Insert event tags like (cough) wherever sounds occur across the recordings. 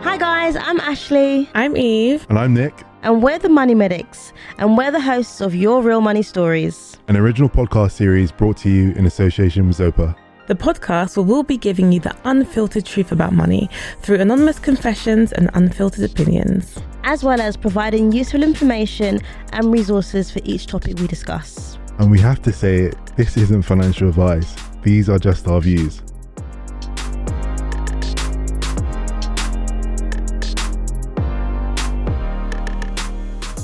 Hi guys, I'm Ashley I'm Eve. And I'm Nick, and we're the Money Medics and we're the hosts of Your Real Money Stories. an original podcast series brought to you in association with Zopa. The podcast where we'll be giving you the unfiltered truth about money through anonymous confessions and unfiltered opinions. As well as providing useful information and resources for each topic we discuss. And we have to say this isn't financial advice. These are just our views.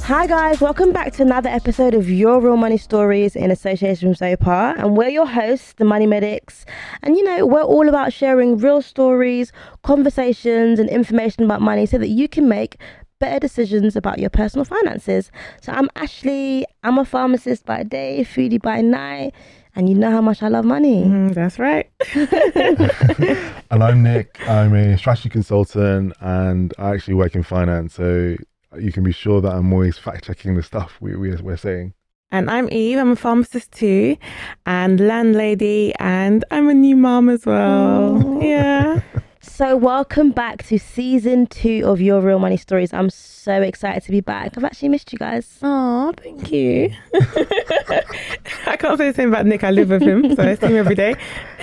Hi guys, welcome back to another episode of Your Real Money Stories in association with Zopa. And we're your hosts, the Money Medics. And you know, we're all about sharing real stories, conversations, and information about money so that you can make better decisions about your personal finances. So I'm Ashley, I'm a pharmacist by day, foodie by night, and you know how much I love money. Mm, that's right. (laughs) And I'm Nick, I'm a strategy consultant and I actually work in finance. So you can be sure that I'm always fact checking the stuff we, we, we're saying. And I'm Eve. I'm a pharmacist too, and landlady, and I'm a new mom as well. Yeah. So, welcome back to season two of Your Real Money Stories. I'm so excited to be back. I've actually missed you guys. Oh, thank you. (laughs) I can't say the same about Nick. I live with him, so I see him every day.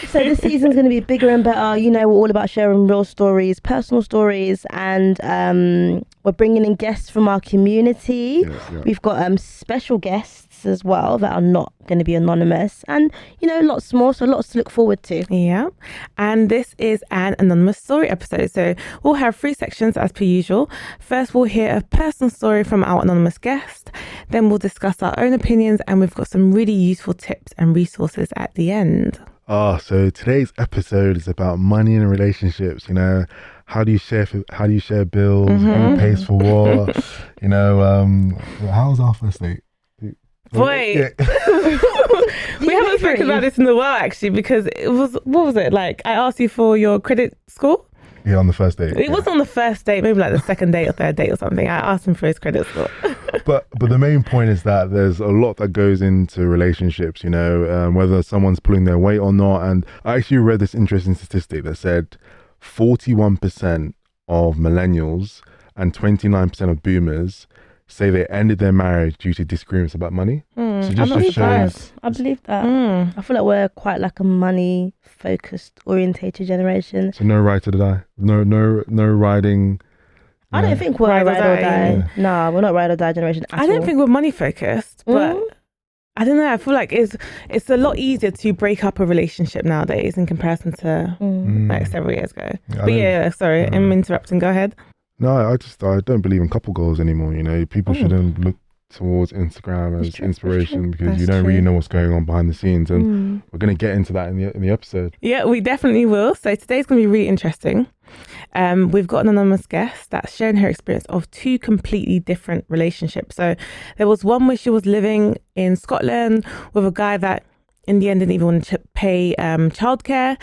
So, this (laughs) season's going to be bigger and better. You know, we're all about sharing real stories, personal stories, and um, we're bringing in guests from our community. Yes, yeah. We've got um, special guests as well that are not going to be anonymous, and you know, lots more. So, lots to look forward to. Yeah. And this is an anonymous story episode. So we'll have three sections as per usual. First, we'll hear a personal story from our anonymous guest. Then we'll discuss our own opinions, and we've got some really useful tips and resources at the end. Ah, so today's episode is about money and relationships. You know, how do you share? How do you share bills? Who pays for what? (laughs) you know, um, how was our first date? Boy. Yeah. (laughs) we haven't spoken about this in a while actually because it was what was it like? I asked you for your credit score. yeah, on the first date. It yeah. wasn't on the first date, maybe like the second date or third date or something. I asked him for his credit score. (laughs) but but the main point is that there's a lot that goes into relationships you know um, whether someone's pulling their weight or not and i actually read this interesting statistic that said 41% of millennials and 29% of boomers say they ended their marriage due to disagreements about money Hmm, So I'm just not to show- surprised. I believe that. Mm. I feel like we're quite like a money focused, orientated generation. so no ride to die no no no riding I no. don't think we're Ride a or ride or die. die. No, we're not ride or die generation. At I don't all. think we're money focused, but Mm. I don't know. I feel like it's it's a lot easier to break up a relationship nowadays in comparison to Mm. like several years ago. I but yeah, sorry, Mm. I'm interrupting. Go ahead. No i just i don't believe in couple goals anymore you know people Oh. shouldn't look towards instagram as true, true. inspiration because That's you don't really know what's going on behind the scenes and Mm. we're going to get into that in the in the episode Yeah, we definitely will. So today's going to be really interesting. Um, we've got an anonymous guest that's sharing her experience of two completely different relationships. So there was one where she was living in Scotland with a guy that in the end didn't even want to pay um, childcare.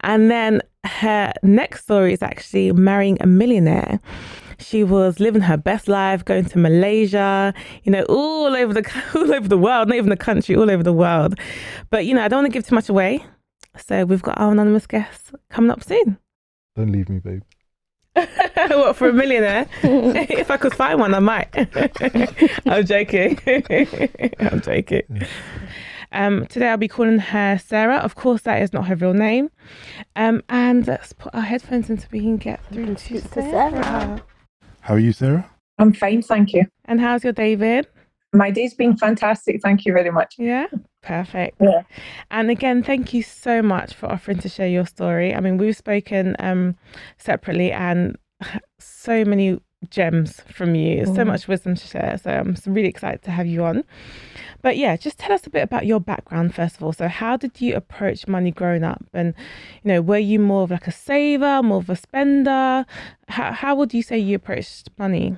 And then her next story is actually marrying a millionaire. She was living her best life, going to Malaysia, you know, all over the (laughs) all over the world, not even the country, all over the world. But you know, I don't want to give too much away. So we've got our anonymous guest coming up soon. don't leave me babe (laughs) what for a millionaire? (laughs) if I could find one, I might. I'm joking. I'm joking. Um, today I'll be calling her Sarah. Of course, that is not her real name. Um, and let's put our headphones in so we can get through to Speak to Sarah. Sarah. how are you sarah I'm fine, thank you. And how's your David? My day's been fantastic. Thank you very much. Yeah, perfect. Yeah. And again, thank you so much for offering to share your story. I mean, we've spoken um, separately and (sighs) so many gems from you, so Mhm. much wisdom to share. So I'm really excited to have you on. But yeah, just tell us a bit about your background first of all. So how did you approach money growing up? And you know, were you more of like a saver, more of a spender? How how would you say you approached money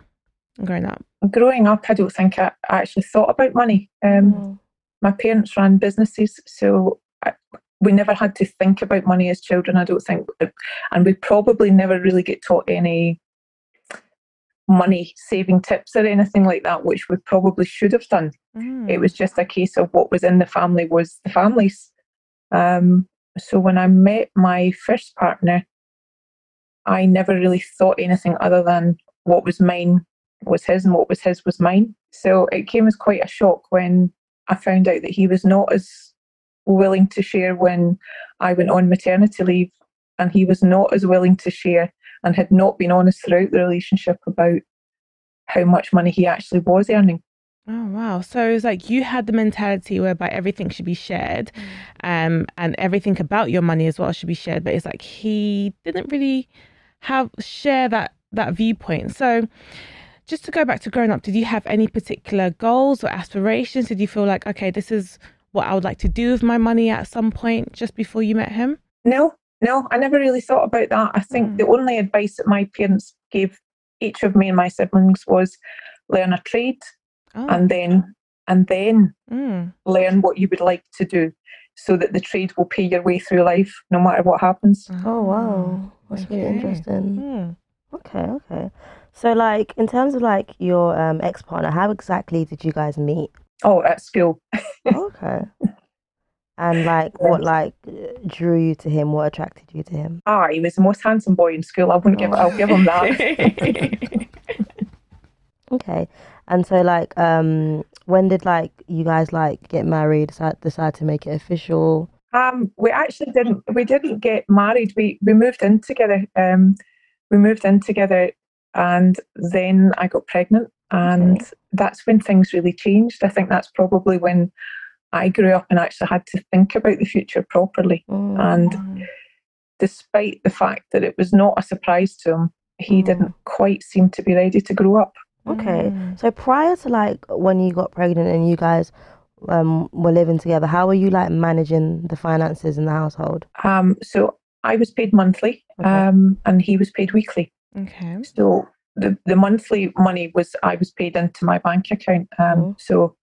growing up? Growing up, I don't think I actually thought about money. Um, Mm. My parents ran businesses, so I, we never had to think about money as children. I don't think, and we probably never really get taught any money saving tips or anything like that, which we probably should have done. Mm. It was just a case of what was in the family was the family's. Um, so when I met my first partner, I never really thought anything other than what was mine was his and what was his was mine. So it came as quite a shock when I found out that he was not as willing to share when I went on maternity leave, and he was not as willing to share and had not been honest throughout the relationship about how much money he actually was earning. Oh wow! So it was like you had the mentality whereby everything should be shared, um, and everything about your money as well should be shared. But it's like he didn't really have share that that viewpoint. So, just to go back to growing up, did you have any particular goals or aspirations? Did you feel like, okay, this is what I would like to do with my money at some point just before you met him? No, no, I never really thought about that. I think Mm. the only advice that my parents gave each of me and my siblings was learn a trade Oh, and then and then mm. learn what you would like to do so that the trade will pay your way through life no matter what happens. Oh wow, that's really interesting. Mm. Okay, okay. So like in terms of like your um ex partner, how exactly did you guys meet? Oh, at school. (laughs) Okay. And like what like drew you to him? What attracted you to him? Ah, he was the most handsome boy in school. I wouldn't give I'll give him that. (laughs) Okay. And so like um when did like you guys like get married, decide decide to make it official? Um, we actually didn't. We didn't get married. We we moved in together. Um, we moved in together, and then I got pregnant, and Okay. that's when things really changed. I think that's probably when I grew up and actually had to think about the future properly. Mm. And despite the fact that it was not a surprise to him, he Mm. didn't quite seem to be ready to grow up. Okay. Mm. So prior to like when you got pregnant and you guys um were living together, how were you like managing the finances in the household? Um, so I was paid monthly, Okay. um, and he was paid weekly. Okay. So the, the monthly money was I was paid into my bank account. Um, Mhm. So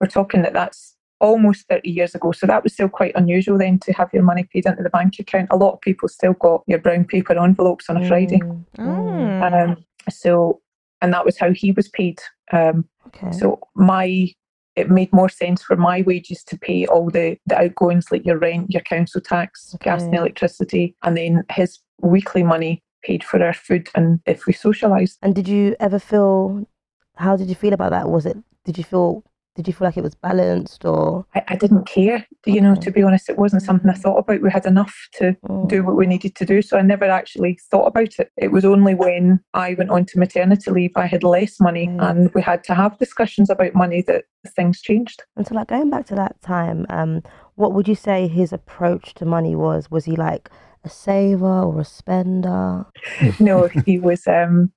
we're talking that that's almost 30 years ago. So that was still quite unusual then to have your money paid into the bank account. A lot of people still got your brown paper envelopes on a Friday. Mm, mm, Oh. Um, so, and that was how he was paid. Um, okay. so my it made more sense for my wages to pay all the, the outgoings like your rent, your council tax, gas and electricity, and then his weekly money paid for our food and if we socialised. And did you ever feel how did you feel about that? Was it did you feel did you feel like it was balanced or I, I didn't care. You know, to be honest, it wasn't something I thought about. We had enough to Mm, do what we needed to do. So I never actually thought about it. It was only when I went on to maternity leave, I had less money Mm. and we had to have discussions about money that things changed. And so like going back to that time, um, what would you say his approach to money was? Was he like a saver or a spender? (laughs) no, he was um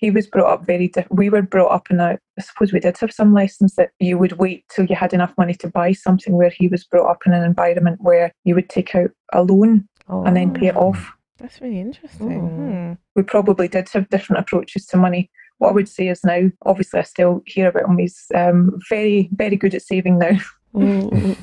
he was brought up very different. We were brought up in a I suppose we did have some lessons that you would wait till you had enough money to buy something where he was brought up in an environment where you would take out a loan Oh, and then pay it off. That's really interesting. Mm. Hmm. we probably did have different approaches to money. What I would say is now, obviously, I still hear about him. He's um, very, very good at saving now. (laughs) (laughs)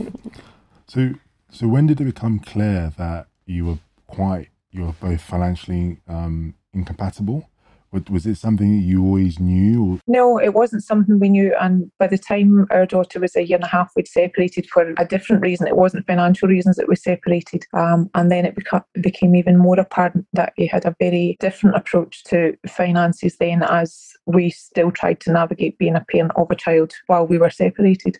So, so when did it become clear that you were quite, you were both financially um, incompatible? Was, was it something that you always knew? Or, No, it wasn't something we knew. And by the time our daughter was a year and a half, we'd separated for a different reason. It wasn't financial reasons that we separated. Um, and then it beca- became even more apparent that he had a very different approach to finances then, as we still tried to navigate being a parent of a child while we were separated.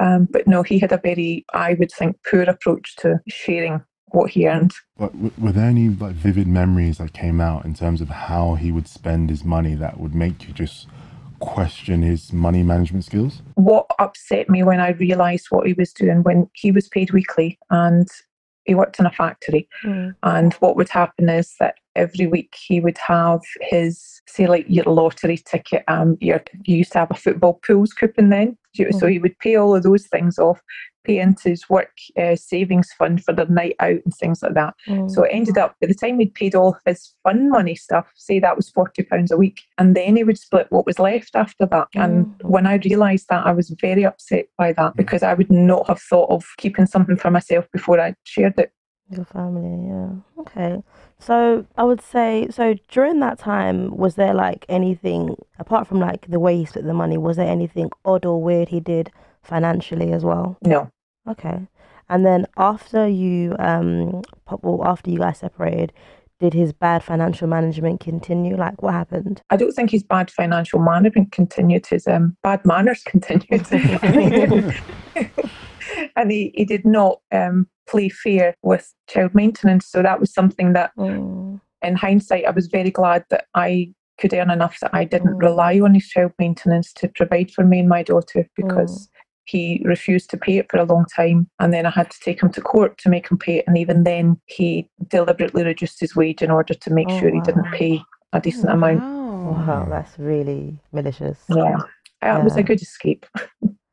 Um, but no, he had a very, I would think, poor approach to sharing what he earned. but were there any like vivid memories that came out in terms of how he would spend his money that would make you just question his money management skills? what upset me when I realised what he was doing when he was paid weekly and he worked in a factory. mm, And what would happen is that every week he would have his, say, like your lottery ticket. Um, your, you used to have a football pools coupon then. You- So he would pay all of those things off, into his work uh, savings fund for the night out and things like that. mm. So it ended up by the time he'd paid all his fun money stuff, say that was forty pounds a week, and then he would split what was left after that. And Mm. when I realised that, I was very upset by that because I would not have thought of keeping something for myself before I shared it. Your family, yeah. Okay. So I would say, so during that time, was there like anything, apart from like the way he split the money, was there anything odd or weird he did financially as well? No, Okay. And then after you, um, well, after you guys separated, did his bad financial management continue? Like, what happened? I don't think his bad financial management continued. His um, bad manners (laughs) continued. (laughs) and he, he did not um, play fair with child maintenance. So that was something that, Mm. in hindsight, I was very glad that I could earn enough that I didn't Mm. rely on his child maintenance to provide for me and my daughter because he refused to pay it for a long time. And then I had to take him to court to make him pay it. And even then, he deliberately reduced his wage in order to make Oh, sure he didn't pay a decent amount. Wow. Wow, that's really malicious. Yeah. It was Yeah. a good escape. (laughs)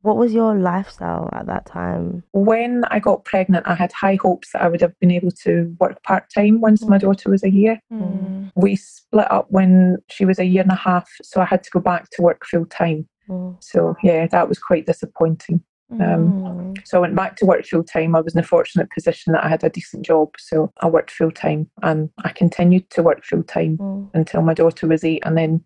What was your lifestyle at that time? When I got pregnant, I had high hopes that I would have been able to work part time once my daughter was a year. Mm. We split up when she was a year and a half, so I had to go back to work full time. Mm. So, yeah, that was quite disappointing. Um, Mm. So I went back to work full time. I was in a fortunate position that I had a decent job, so I worked full time and I continued to work full time Mm. until my daughter was eight, and then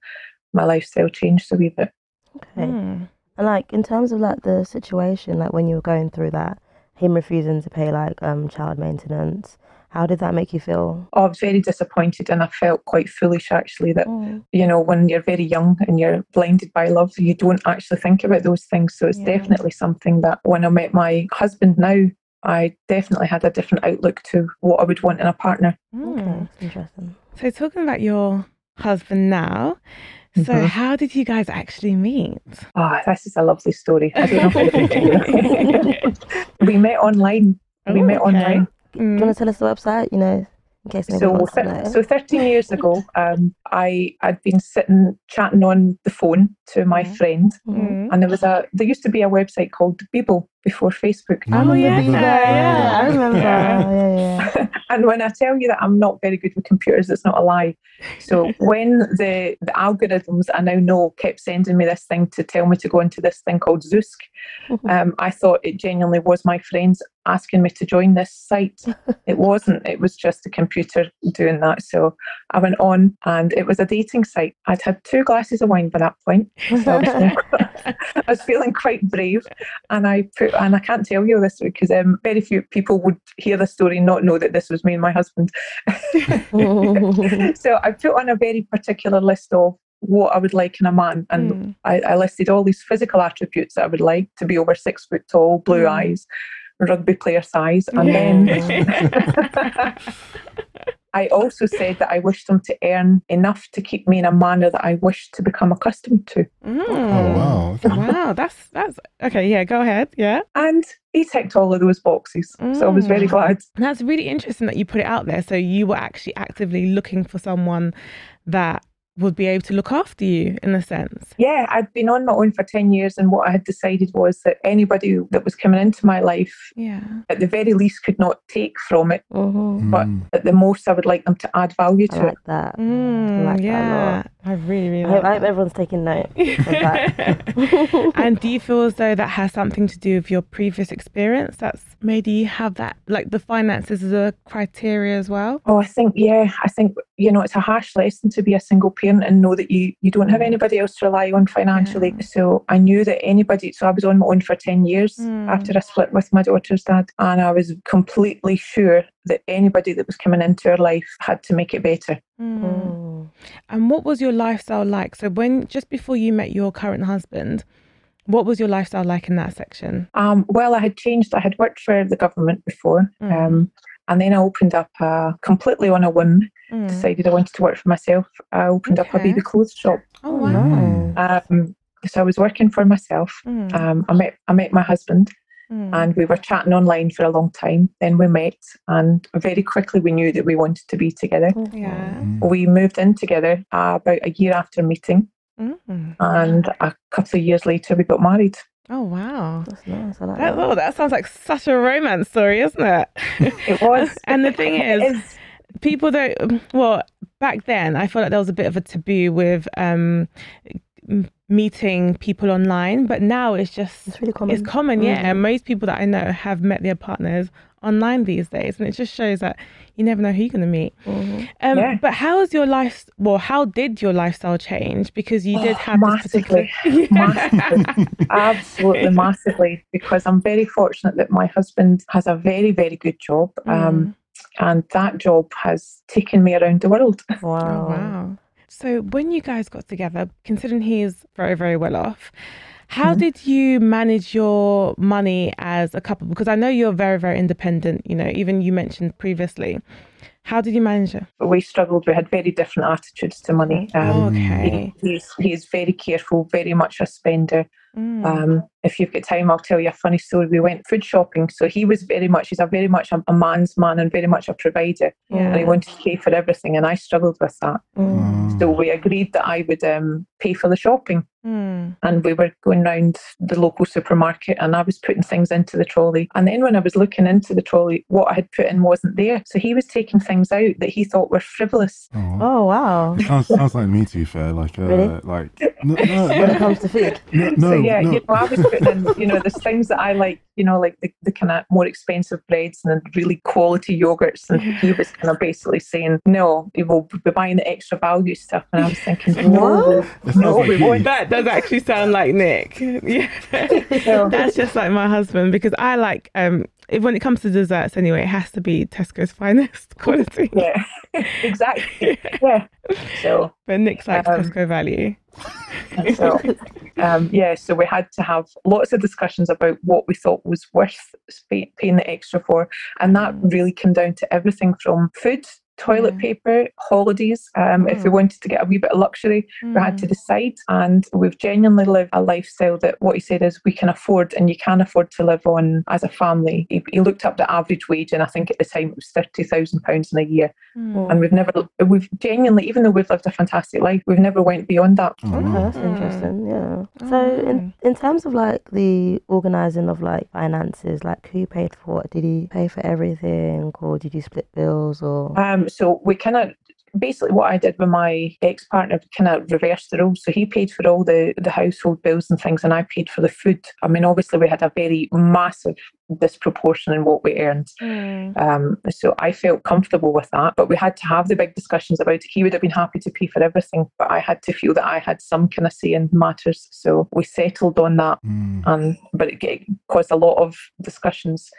my lifestyle changed a wee bit. Okay. Mm. And like in terms of like the situation, like when you were going through that, him refusing to pay like um child maintenance, how did that make you feel? I was very disappointed, and I felt quite foolish actually that Mm. you know, when you're very young and you're blinded by love, you don't actually think about those things. So it's Yeah. definitely something that when I met my husband now, I definitely had a different outlook to what I would want in a partner. Okay, Mm. that's interesting. So talking about your husband now, so Mhm. how did you guys actually meet? Ah, this is a lovely story. I don't know how to begin. we met online. we Oh, met okay. online. Do you Mm. want to tell us the website? You know, in case So, wants to thir- know. so 13 years ago, um, I had been sitting chatting on the phone to my Mhm. friend. Mm. and there was a there used to be a website called Bebo before Facebook. I remember yeah, Bieber, yeah. I remember. Yeah. Yeah, yeah. (laughs) And when I tell you that I'm not very good with computers, it's not a lie. So (laughs) when the, the algorithms I now know kept sending me this thing to tell me to go into this thing called Zoosk, (laughs) um, I thought it genuinely was my friends asking me to join this site. It wasn't. It was just a computer doing that. So I went on, and it was a dating site. I'd had two glasses of wine by that point. So I was feeling, I was feeling quite brave, and I put and I can't tell you this because um, very few people would hear the story and not know that this was me and my husband. (laughs) so I put on a very particular list of what I would like in a man, and Mm. I, I listed all these physical attributes that I would like to be over six foot tall, blue Mm. eyes, rugby player size, and then. (laughs) (laughs) I also said that I wished them to earn enough to keep me in a manner that I wished to become accustomed to. Mm. Oh wow. Okay. Wow, that's that's okay. Yeah, go ahead. Yeah, And he ticked all of those boxes. So I was very Mm. glad. that's really interesting that you put it out there. So you were actually actively looking for someone that would be able to look after you, in a sense. Yeah, I'd been on my own for 10 years, and what I had decided was that anybody that was coming into my life, Yeah. at the very least, could not take from it. Mhm. But Mm. At the most, I would like them to add value I to it. like that. Mm, like that yeah. lot. I really, really I hope, like I hope that. everyone's taking note of that. (laughs) and do you feel as though that has something to do with your previous experience that's made you have that, like the finances as a criteria as well? Oh, I think, yeah, I think, you know, it's a harsh lesson to be a single parent and know that you, you don't have anybody else to rely on financially. Yeah. So I knew that anybody, so I was on my own for 10 years Mm. after I split with my daughter's dad. And I was completely sure that anybody that was coming into our life had to make it better. Mm. And what was your lifestyle like? So when just before you met your current husband, what was your lifestyle like in that section? Um, well, I had changed. I had worked for the government before. Mm. Um, and then I opened up uh, completely on a whim, Mm. decided I wanted to work for myself. I opened up a Okay. baby clothes shop. Oh wow. nice. Um, so I was working for myself. Mm. Um, I met I met my husband, Mm. and we were chatting online for a long time. Then we met, and very quickly we knew that we wanted to be together. yeah. Mm. We moved in together uh, about a year after meeting, Mm. and a couple of years later we got married. Oh wow. That's nice. Like That, that. oh, that sounds like such a romance story, isn't it? It was. (laughs) and the thing (laughs) is, people don't. Well, back then, I felt like there was a bit of a taboo with um, m- meeting people online, but now it's just It's really common. it's common. Yeah, Mhm. and most people that I know have met their partners online these days, and it just shows that you never know who you're going to meet. Mhm. Um, Yeah. But how is your life? Well, how did your lifestyle change? Because you did Oh, have this particular. massively. (laughs) Absolutely massively, because I'm very fortunate that my husband has a very, very good job. Um, and that job has taken me around the world. Wow. Oh, wow. So when you guys got together, considering he is very, very well off, how Mhm. did you manage your money as a couple? Because I know you're very, very independent, you know, even you mentioned previously. How did you manage it? We struggled. We had very different attitudes to money. Um, okay. he, he's he's very careful, very much a spender. Mm. Um, if you've got time, I'll tell you a funny story. We went food shopping, so he was very much he's a very much a, a man's man and very much a provider, and he wanted to pay for everything, and I struggled with that. Mm. So we agreed that I would um, pay for the shopping, Mm. and we were going round the local supermarket, and I was putting things into the trolley, and then when I was looking into the trolley, what I had put in wasn't there. So he was taking things out that he thought were frivolous. Oh, Oh wow. sounds, sounds like me. To be fair, like uh, Really? like no, no, (laughs) When it comes to food. no, so no, yeah, no. you know, I was putting in, you know, there's things that I like, you know, like the, the kind of more expensive breads and the really quality yogurts. And (laughs) he was kind of basically saying, no, we will be buying the extra value stuff. And I was thinking, no, That no, like we you. won't. That does actually sound like Nick. (laughs) Yeah. (laughs) No. That's just like my husband because I like um if, when it comes to desserts anyway, it has to be Tesco's finest (laughs) quality. Yeah, (laughs) exactly. Yeah. So, But Nick's like Um, Tesco value. (laughs) so um, yeah, so we had to have lots of discussions about what we thought was worth paying the extra for. And that really came down to everything from food, toilet Yeah. paper, holidays. Um, If we Mm. wanted to get a wee bit of luxury, we had to Mm. decide. And we've genuinely lived a lifestyle that what he said is we can afford and you can afford to live on as a family. He, he looked up the average wage, and I think at the time it was £30,000 in a year. Mm. And we've never, we've genuinely, even though we've lived a fantastic life, we've never went beyond that. Oh, Okay, that's Mm. interesting. Yeah. Oh, So in in terms of like the organizing of like finances, like who paid for what? Did he pay for everything, or did you split bills, or? Um, so we kind of basically what I did with my ex partner kind of reversed the roles. So he paid for all the the household bills and things, and I paid for the food. I mean, obviously we had a very massive disproportion in what we earned. Mm. Um, so I felt comfortable with that, but we had to have the big discussions about it. He would have been happy to pay for everything, but I had to feel that I had some kind of say in matters. So we settled on that Mm. and but it, it caused a lot of discussions.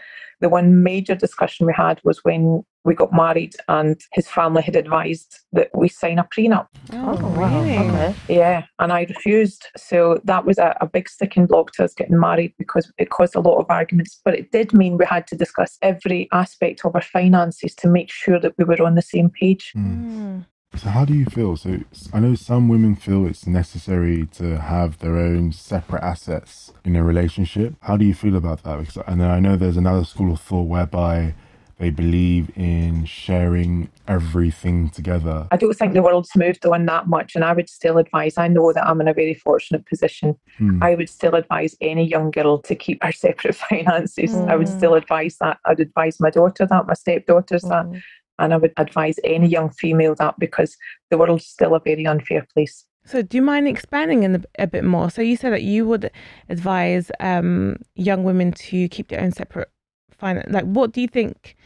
The one major discussion we had was when we got married, and his family had advised that we sign a prenup. Oh, wow. really? Okay. Yeah, and I refused. So that was a, a big sticking block to us getting married because it caused a lot of arguments. But it did mean we had to discuss every aspect of our finances to make sure that we were on the same page. Mm. So how do you feel? So I know some women feel it's necessary to have their own separate assets in a relationship. How do you feel about that? Because, and then I know there's another school of thought whereby they believe in sharing everything together. I don't think the world's moved on that much, and I would still advise. I know that I'm in a very fortunate position. Hmm. I would still advise any young girl to keep her (laughs) separate finances. I would Mm. still advise that. I'd advise my daughter that, my stepdaughters that, Mm. and I would advise any young female that because the world's still a very unfair place. So, do you mind expanding in a, a bit more? So, you said that you would advise um, young women to keep their own separate finance. Like, what do you think,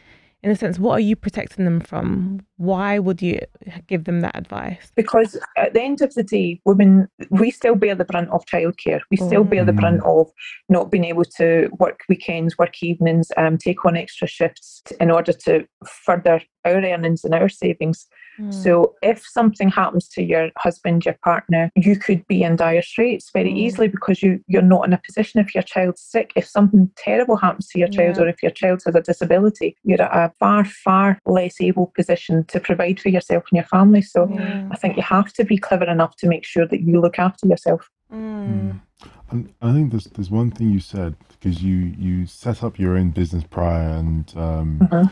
in a sense, what are you protecting them from? Why would you give them that advice? Because at the end of the day, women, we still bear the brunt of childcare. We still bear the Mm. brunt of not being able to work weekends, work evenings, um, take on extra shifts in order to further our earnings and our savings. Mm. So if something happens to your husband, your partner, you could be in dire straits very Mm. easily because you, you're not in a position if your child's sick. If something terrible happens to your child Yeah. or if your child has a disability, you're at a far, far less able position to provide for yourself and your family. So Yeah. I think you have to be clever enough to make sure that you look after yourself. Mm. And I think there's there's one thing you said because you you set up your own business prior and um, Mhm.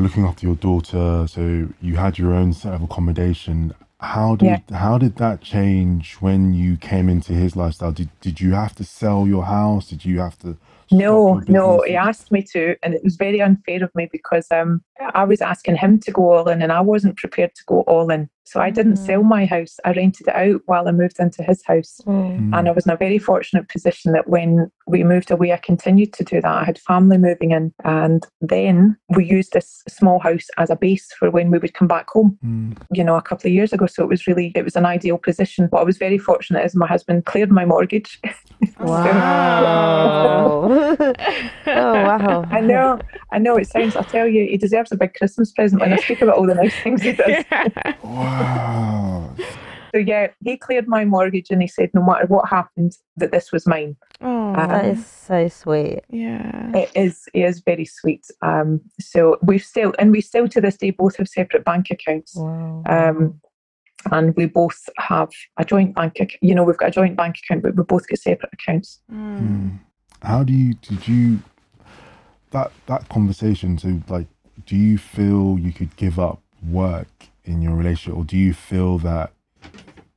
Looking after your daughter, so you had your own set of accommodation. How did how did that change when you came into his lifestyle? Did did you have to sell your house? Did you have to? Stop No, no, he asked me to, and it was very unfair of me because um, I was asking him to go all in, and I wasn't prepared to go all in. So I didn't Mm. sell my house. I rented it out while I moved into his house. Mm. Mm. And I was in a very fortunate position that when we moved away, I continued to do that. I had family moving in, and then we used this small house as a base for when we would come back home. Mm. You know, a couple of years ago. So it was really, it was an ideal position. What I was very fortunate is my husband cleared my mortgage. (laughs) Wow. oh (laughs) wow. I know, I know. It sounds. I'll tell you, he deserves a big Christmas present when I speak about all the nice things he does. (laughs) Wow. So yeah, he cleared my mortgage and he said no matter what happened, that this was mine. Oh, That is so sweet. yeah. It is it is very sweet. Um, so we've still and we still to this day both have separate bank accounts. Wow. Um, and we both have a joint bank account. You know, we've got a joint bank account, but we both get separate accounts. Mm. How do you did you that that conversation? So like, do you feel you could give up work in your relationship, or do you feel that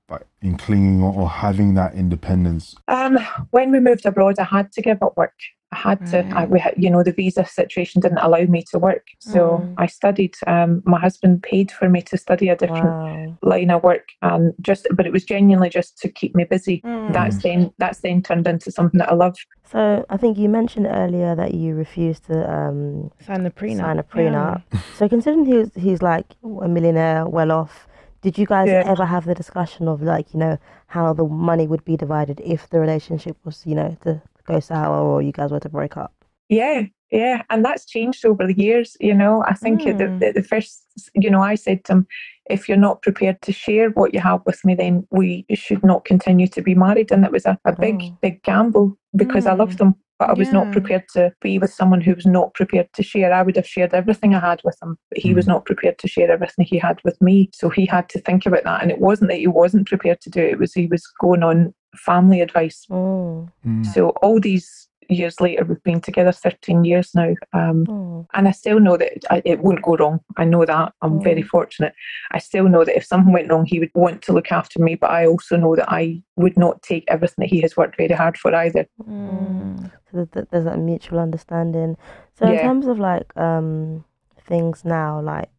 like in clinging or, or having that independence? Um, when we moved abroad, I had to give up work. I had to. I, we had, you know, the visa situation didn't allow me to work, so Mm. I studied. Um, my husband paid for me to study a different Wow. line of work, and just, but it was genuinely just to keep me busy. Mm. That's then that's then turned into something that I love. So I think you mentioned earlier that you refused to um, Sign the prenup. sign a Yeah. prenup. So considering he was, he's like a millionaire, well off, did you guys Yeah. ever have the discussion of like you know how the money would be divided if the relationship was you know to go sour or you guys were to break up? Yeah, yeah, and that's changed over the years. You know, I think Mm. the, the the first, you know, I said to him, if you're not prepared to share what you have with me, then we should not continue to be married. And it was a, a big, Oh. big gamble because I loved Mm. him, but I was Yeah. not prepared to be with someone who was not prepared to share. I would have shared everything I had with him, but he was Mm. not prepared to share everything he had with me. So he had to think about that. And it wasn't that he wasn't prepared to do it; it was he was going on family advice. Mm. Mm. So all these years later, we've been together 13 years now. Um, Mm. and I still know that I, it won't go wrong. I know that. I'm very Mm. fortunate. I still know that if something went wrong, he would want to look after me, but I also know that I would not take everything that he has worked very hard for either. Mm. So that- that there's that mutual understanding. So in terms of like um things now, like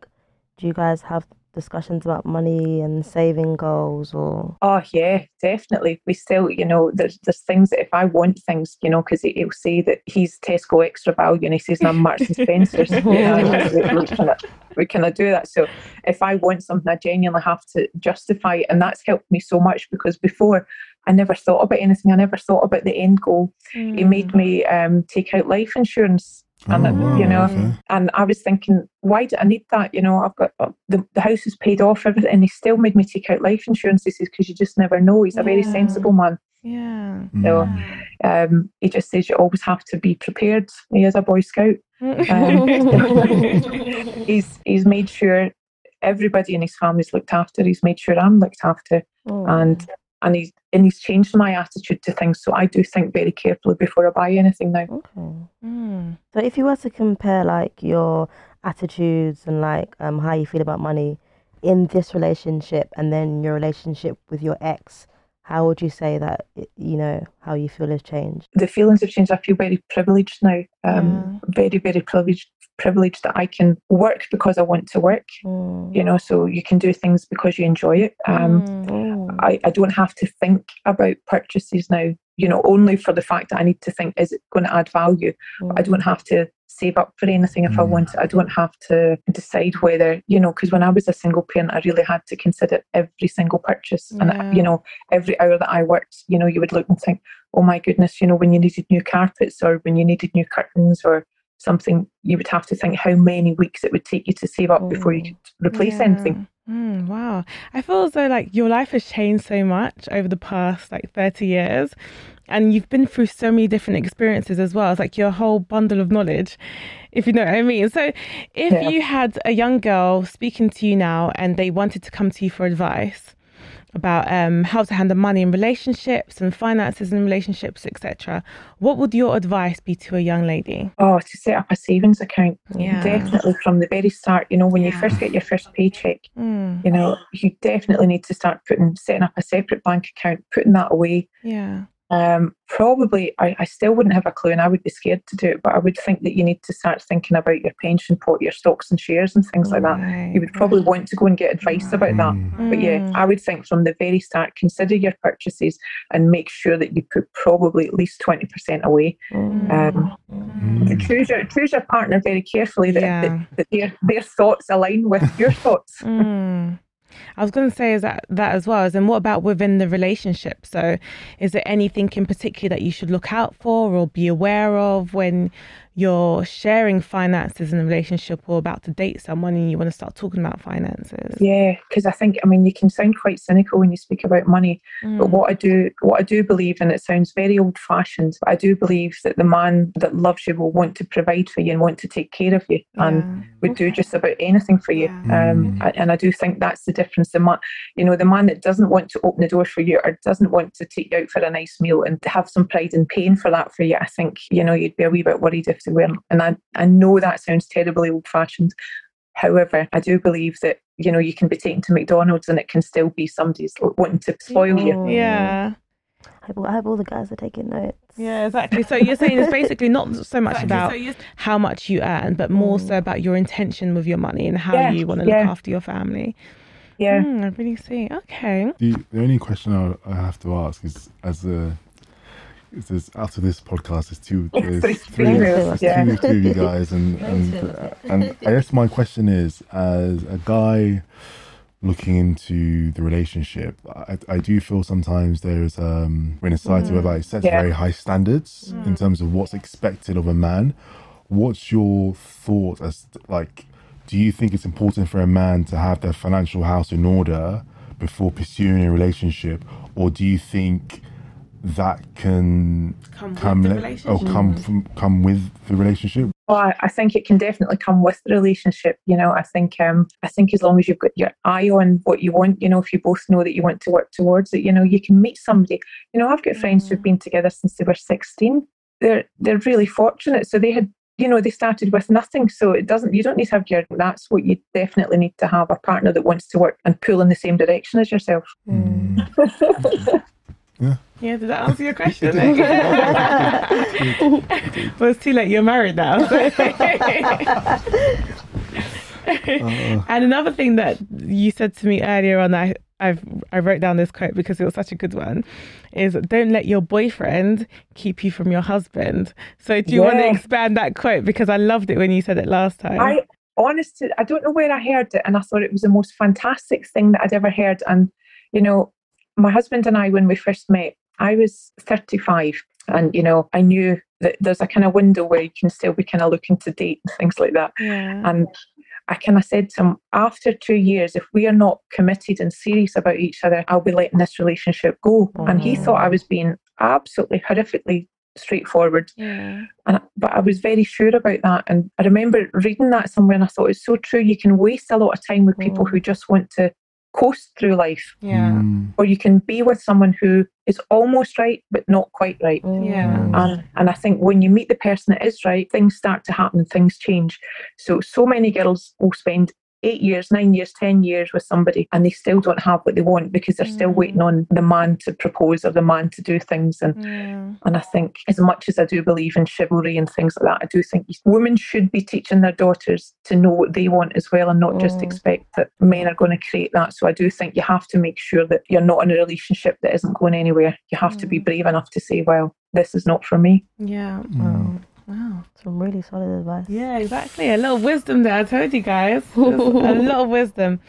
do you guys have discussions about money and saving goals or Oh yeah, definitely. We still, you know, there's there's things that if I want things, you know, because he, he'll say that he's Tesco extra value and he says I'm Marks and Spencers. you know, we, we kind of we kind of do that. So if I want something, I genuinely have to justify it, and that's helped me so much because before I never thought about anything. I never thought about the end goal. He made me um, take out life insurance. And, Oh, wow, you know, okay. and I was thinking, why do I need that? You know, I've got uh, the, the house is paid off, everything, and he still made me take out life insurance. He says, because you just never know. He's a very sensible man. Yeah. So, Mm. Um, he just says you always have to be prepared. He is a Boy Scout. Um, (laughs) (laughs) He's he's made sure everybody in his family's looked after. He's made sure I'm looked after, Mm. and and he's and he's changed my attitude to things. So I do think very carefully before I buy anything now. okay. Mm. So if you were to compare like your attitudes and like um how you feel about money in this relationship and then your relationship with your ex, how would you say that you know how you feel has changed? The feelings have changed. I feel very privileged now. Um, Very very privileged. Privileged that I can work because I want to work. Mm. You know, so you can do things because you enjoy it. Um, Mm. Mm. I, I don't have to think about purchases now, you know, only for the fact that I need to think, is it going to add value? I Mm. don't have to save up for anything if I Mm. want it. I don't have to decide whether, you know, because when I was a single parent, I really had to consider every single purchase. Yeah. And, you know, every hour that I worked, you know, you would look and think, oh my goodness, you know, when you needed new carpets or when you needed new curtains or something, you would have to think how many weeks it would take you to save up before you Mm. could replace anything. Mm, wow. I feel as though like your life has changed so much over the past like 30 years and you've been through so many different experiences as well. It's like your whole bundle of knowledge, if you know what I mean. So if Yeah. you had a young girl speaking to you now and they wanted to come to you for advice about um, how to handle money in relationships and finances in relationships, etc., what would your advice be to a young lady? Oh, to set up a savings account. Yeah. Definitely from the very start, you know, when you first get your first paycheck, Mm, you know, you definitely need to start putting setting up a separate bank account, putting that away. yeah. Um, probably, I, I still wouldn't have a clue, and I would be scared to do it. But I would think that you need to start thinking about your pension pot, your stocks and shares, and things like that. You would probably want to go and get advice about that. Mm. But yeah, Mm. I would think from the very start, consider your purchases and make sure that you put probably at least twenty percent away. Mm. Um, Mm. Choose your choose your partner very carefully that, Yeah. that, that their their thoughts align with your thoughts. I was going to say is that that as well. As in, what about within the relationship? So, is there anything in particular that you should look out for or be aware of when you're sharing finances in a relationship or about to date someone and you want to start talking about finances. Yeah, because I think I mean you can sound quite cynical when you speak about money, but Mm. what I do what I do believe, and it sounds very old fashioned, but I do believe that the man that loves you will want to provide for you and want to take care of you and Yeah. would do just about anything for you. Yeah. Um, I- and I do think that's the difference. The man, you know, the man that doesn't want to open the door for you or doesn't want to take you out for a nice meal and have some pride in paying for that for you, I think you know you'd be a wee bit worried if they weren't. And I I know that sounds terribly old fashioned. However, I do believe that you know you can be taken to McDonald's and it can still be somebody's wanting to spoil you. Mm. Yeah. I hope, I hope all the guys are taking notes. Yeah, exactly. So you're saying it's (laughs) basically not so much about how much you earn, but more so about your intention with your money and how Yeah, you want to yeah. look after your family. Yeah. Mm, I really see. Okay. The, the only question I, I have to ask is as a is this, after this podcast, there's two, there's Three- there's yeah. two, two of you guys, and (laughs) and, and I guess my question is, as a guy looking into the relationship, I, I do feel sometimes there's um we're in a society where like sets Yeah. very high standards in terms of what's expected of a man. What's your thought as like? Do you think it's important for a man to have their financial house in order before pursuing a relationship, or do you think that can Come with come the le- relationship. or come mm. from come with the relationship? Well, I, I think it can definitely come with the relationship. You know, I think um, I think as long as you've got your eye on what you want, you know, if you both know that you want to work towards it, you know, you can meet somebody. You know, I've got friends mm. who've been together since they were sixteen. They're they're really fortunate. So they had, you know, they started with nothing. So it doesn't. You don't need to have your. That's what you definitely need to have a partner that wants to work and pull in the same direction as yourself. Mm. (laughs) Yeah, Yeah, did that answer your question? (laughs) (laughs) well, it's too late. You're married now. Uh-uh. (laughs) and another thing that you said to me earlier on, I I've I wrote down this quote because it was such a good one, is don't let your boyfriend keep you from your husband. So do you want to expand that quote because I loved it when you said it last time. I honestly, I don't know where I heard it, and I thought it was the most fantastic thing that I'd ever heard. And you know, my husband and I, when we first met, I was 35, and you know, I knew that there's a kind of window where you can still be kind of looking to date and things like that. yeah. And I kind of said to him, after two years, if we are not committed and serious about each other, I'll be letting this relationship go. And he thought I was being absolutely horrifically straightforward. yeah. And, but I was very sure about that. And I remember reading that somewhere and I thought it's so true. You can waste a lot of time with people Mm. who just want to coast through life, Yeah. Mm. or you can be with someone who is almost right, but not quite right. Yeah. And, and I think when you meet the person that is right, things start to happen, things change. So, so many girls will spend eight years, nine years, 10 years with somebody and they still don't have what they want because they're still Mm. waiting on the man to propose or the man to do things. And Yeah. and I think, as much as I do believe in chivalry and things like that, I do think women should be teaching their daughters to know what they want as well and not just Mm. expect that men are going to create that. So I do think you have to make sure that you're not in a relationship that isn't going anywhere. You have to be brave enough to say, well, this is not for me. Yeah. Wow. Wow. Some really solid advice. Yeah, exactly. A lot of wisdom there. I told you guys. (laughs) A lot of wisdom.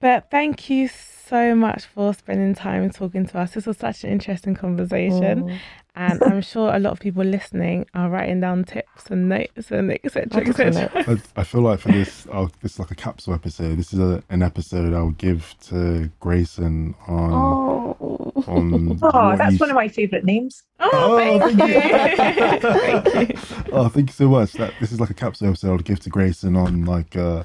But thank you so much for spending time talking to us. This was such an interesting conversation. Mm. And I'm sure a lot of people listening are writing down tips and notes and etc. I took some etc. I, I feel like for this, I'll, this is like a capsule episode. This is a, an episode I'll give to Grayson on Oh. on. (laughs) Oh, that's you one of my favourite names. Oh, Oh, thank, thank you. you. (laughs) thank you. Oh, thank you so much. That this is like a capsule episode I'll give to Grayson on like uh,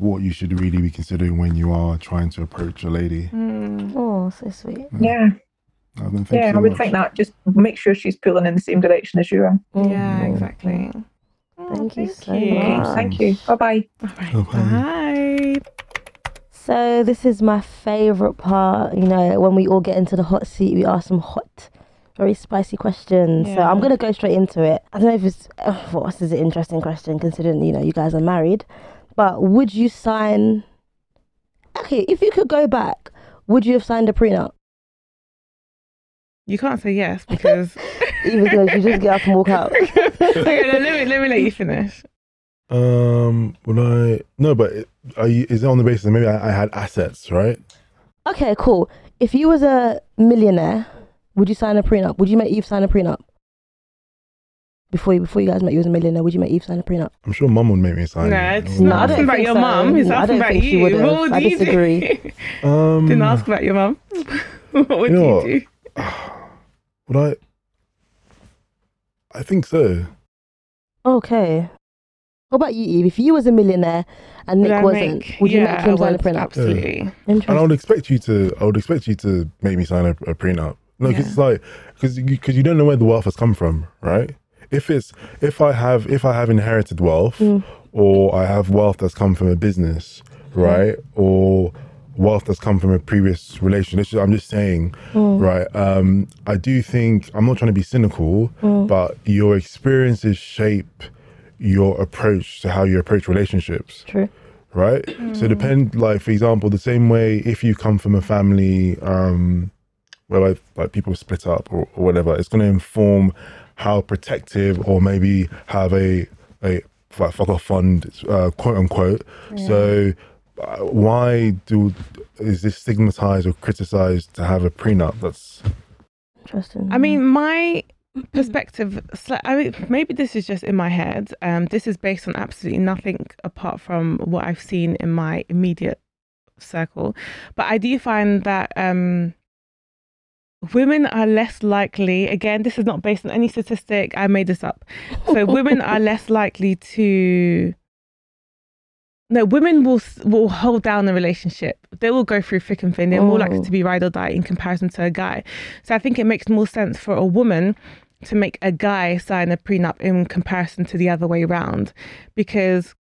what you should really be considering when you are trying to approach a lady. Mm, Oh, so sweet. Yeah, then thank yeah, so I would much. think that. Just make sure she's pulling in the same direction as you are. yeah, Mm. exactly. Oh, Thank you so Okay, much. thank you. Bye bye. All right. Oh, bye. Bye. So this is my favorite part. You know, when we all get into the hot seat, we ask some hot, very spicy questions. So I'm gonna go straight into it. I don't know if it's uh, for us is an interesting question considering you know you guys are married, but would you sign? Okay, if you could go back, would you have signed a prenup? You can't say yes because. (laughs) Even though you just get up and walk out. (laughs) okay, no, let me let me let you finish. Um, would I? No, but are you, is it on the basis that maybe I, I had assets, right? Okay, cool. If you was a millionaire, would you sign a prenup? Would you make Eve sign a prenup? Before you before you guys met, you was a millionaire. Would you make Eve sign a prenup? I'm sure mum would make me sign. No, it. it's I not I asking don't about think your so. mum. It's I asking don't about think she would've. What would I you disagree. do? Um, Didn't ask about your mum. (laughs) what would You know you what? do? (sighs) Would I? I think so. Okay. What about you, Eve? If you was a millionaire and Nick Would wasn't, make- would you yeah, make him sign a prenup? Absolutely. And I would expect you to. I would expect you to make me sign a, a prenup. No, because Yeah. it's like because you, cause you don't know where the wealth has come from, right? If it's if I have if I have inherited wealth, Mm. or I have wealth that's come from a business, right, or wealth that's come from a previous relationship. I'm just saying, Mm. right? Um, I do think I'm not trying to be cynical, Mm. but your experiences shape your approach to how you approach relationships True. right? So depend like for example, the same way if you come from a family um where like, like people split up or, or whatever, it's gonna inform how protective or maybe have a a like fuck off fund uh, quote unquote. So uh, why do is this stigmatized or criticized to have a prenup? That's Interesting. I mean, my perspective, I mean, maybe this is just in my head. Um, this is based on absolutely nothing apart from what I've seen in my immediate circle. But I do find that um, women are less likely, again, this is not based on any statistic, I made this up. So (laughs) women are less likely to. No, women will will hold down a relationship. They will go through thick and thin. They're more likely Oh. to be ride or die in comparison to a guy. So I think it makes more sense for a woman to make a guy sign a prenup in comparison to the other way around. Because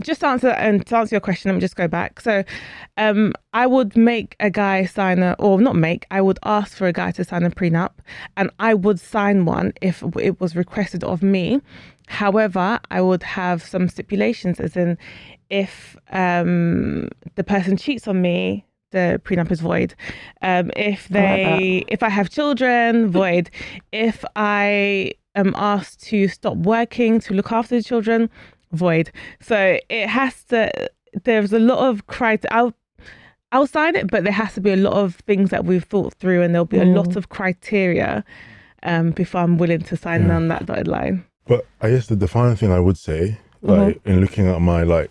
just to answer and to answer your question, let me just go back. So um I would make a guy sign a or not make, I would ask for a guy to sign a prenup and I would sign one if it was requested of me. However, I would have some stipulations as in if um the person cheats on me, the prenup is void. Um, if I like they, if I have children, (laughs) void. If I am asked to stop working to look after the children, void. So it has to. There's a lot of criteria. I'll, I'll sign it, but there has to be a lot of things that we've thought through, and there'll be a Mm. lot of criteria um, before I'm willing to sign Yeah. on that dotted line. But I guess the, final thing I would say, Mm-hmm. like in looking at my like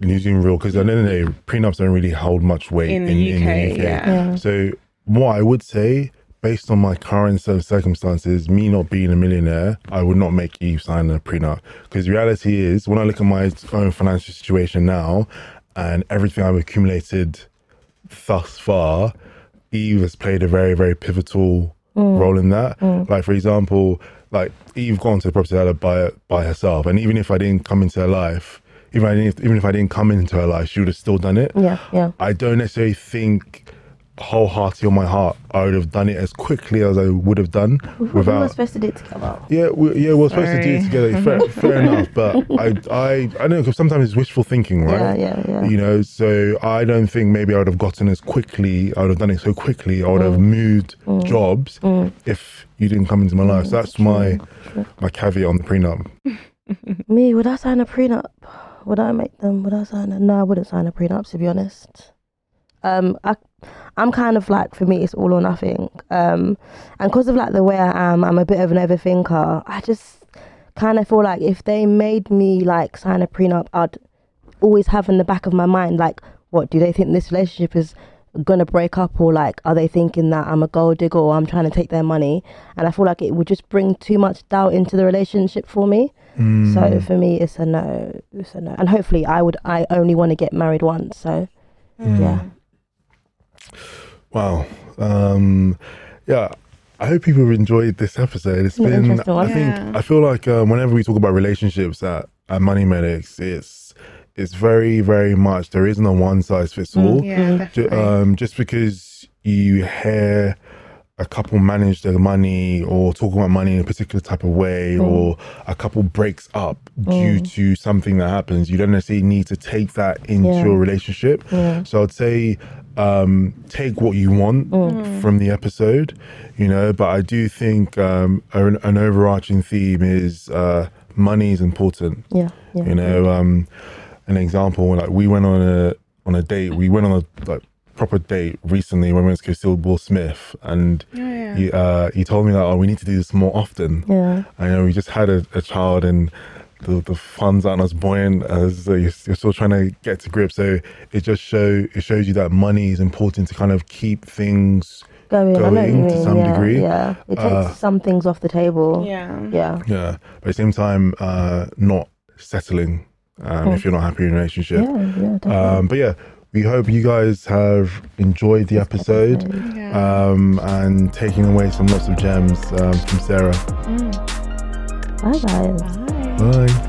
using real, because at the end of the day, prenups don't really hold much weight In in, the in UK, the UK. yeah. Yeah. So what I would say, based on my current circumstances, me not being a millionaire, I would not make Eve sign a prenup. Because reality is, when I look at my own financial situation now and everything I've accumulated thus far, Eve has played a very, very pivotal mm. role in that. Mm. Like for example, like Eve gone to the property ladder by by herself, and even if I didn't come into her life, even I didn't, even if I didn't come into her life, she would have still done it. Yeah, yeah. I don't necessarily think wholeheartedly on my heart I would have done it as quickly as I would have done We were supposed to do it together. Yeah, we, yeah, we're supposed to do it together. Fair, (laughs) fair enough, but I, I, I know because sometimes it's wishful thinking, right? Yeah, yeah, yeah. You know, so I don't think maybe I would have gotten as quickly. I would have done it so quickly. I would Mm. have moved jobs if you didn't come into my life. So that's my my caveat on the prenup. (laughs) Me, would I sign a prenup? Would I make them? Would I sign a? No, I wouldn't sign a prenup to be honest. Um, I, I'm kind of like for me, it's all or nothing. Um, and because of like the way I am, I'm a bit of an overthinker. I just kind of feel like if they made me like sign a prenup, I'd always have in the back of my mind like, what do they think this relationship is gonna break up, or like are they thinking that I'm a gold digger or I'm trying to take their money? And I feel like it would just bring too much doubt into the relationship for me. Mm. So for me, it's a no. It's a no. And hopefully, I would. I only want to get married once. So yeah. Wow. Um, yeah. I hope people have enjoyed this episode. It's been, interesting. I think, Yeah. I feel like um, whenever we talk about relationships at, at Money Medics, it's it's very, very much there isn't a one size fits all. Yeah, Mm. Ju- definitely. um, just because you hear a couple manage their money or talk about money in a particular type of way Mm. or a couple breaks up due to something that happens you don't necessarily need to take that into Yeah. your relationship Yeah. so i'd say um, take what you want Mm. from the episode you know but i do think um, an, an overarching theme is uh, money is important Yeah. Yeah. you know um an example like we went on a on a date we went on a like proper date recently when we went to go see will smith and yeah, yeah. Yeah. you, uh, you told me that oh we need to do this more often. Yeah. I know we just had a, a child and the, the funds aren't as buoyant as uh, you're, you're still trying to get to grips. So it just show it shows you that money is important to kind of keep things. Going, I know what you Going to mean. some yeah, degree. Yeah. It takes Uh, some things off the table. Yeah. Yeah. Yeah, but at the same time, uh, not settling um, if you're not happy in a relationship. Yeah. Yeah. Definitely. Um, but yeah, we hope you guys have enjoyed the episode Yeah. um, and taking away some lots of gems um, from Sarah. Bye, guys. Bye.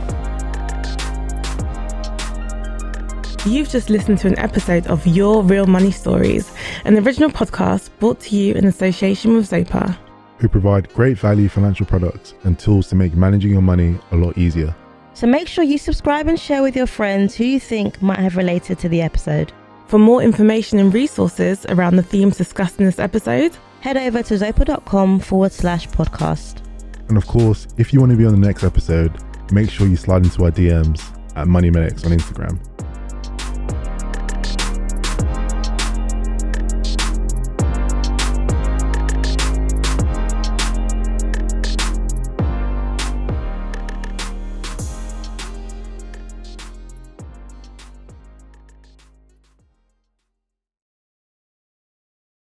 You've just listened to an episode of Your Real Money Stories, an original podcast brought to you in association with Zopa. Who provide great value financial products and tools to make managing your money a lot easier. So make sure you subscribe and share with your friends who you think might have related to the episode. For more information and resources around the themes discussed in this episode, Head over to zopa.com forward slash podcast. And of course, if you want to be on the next episode, make sure you slide into our DMs at Money Medics on Instagram.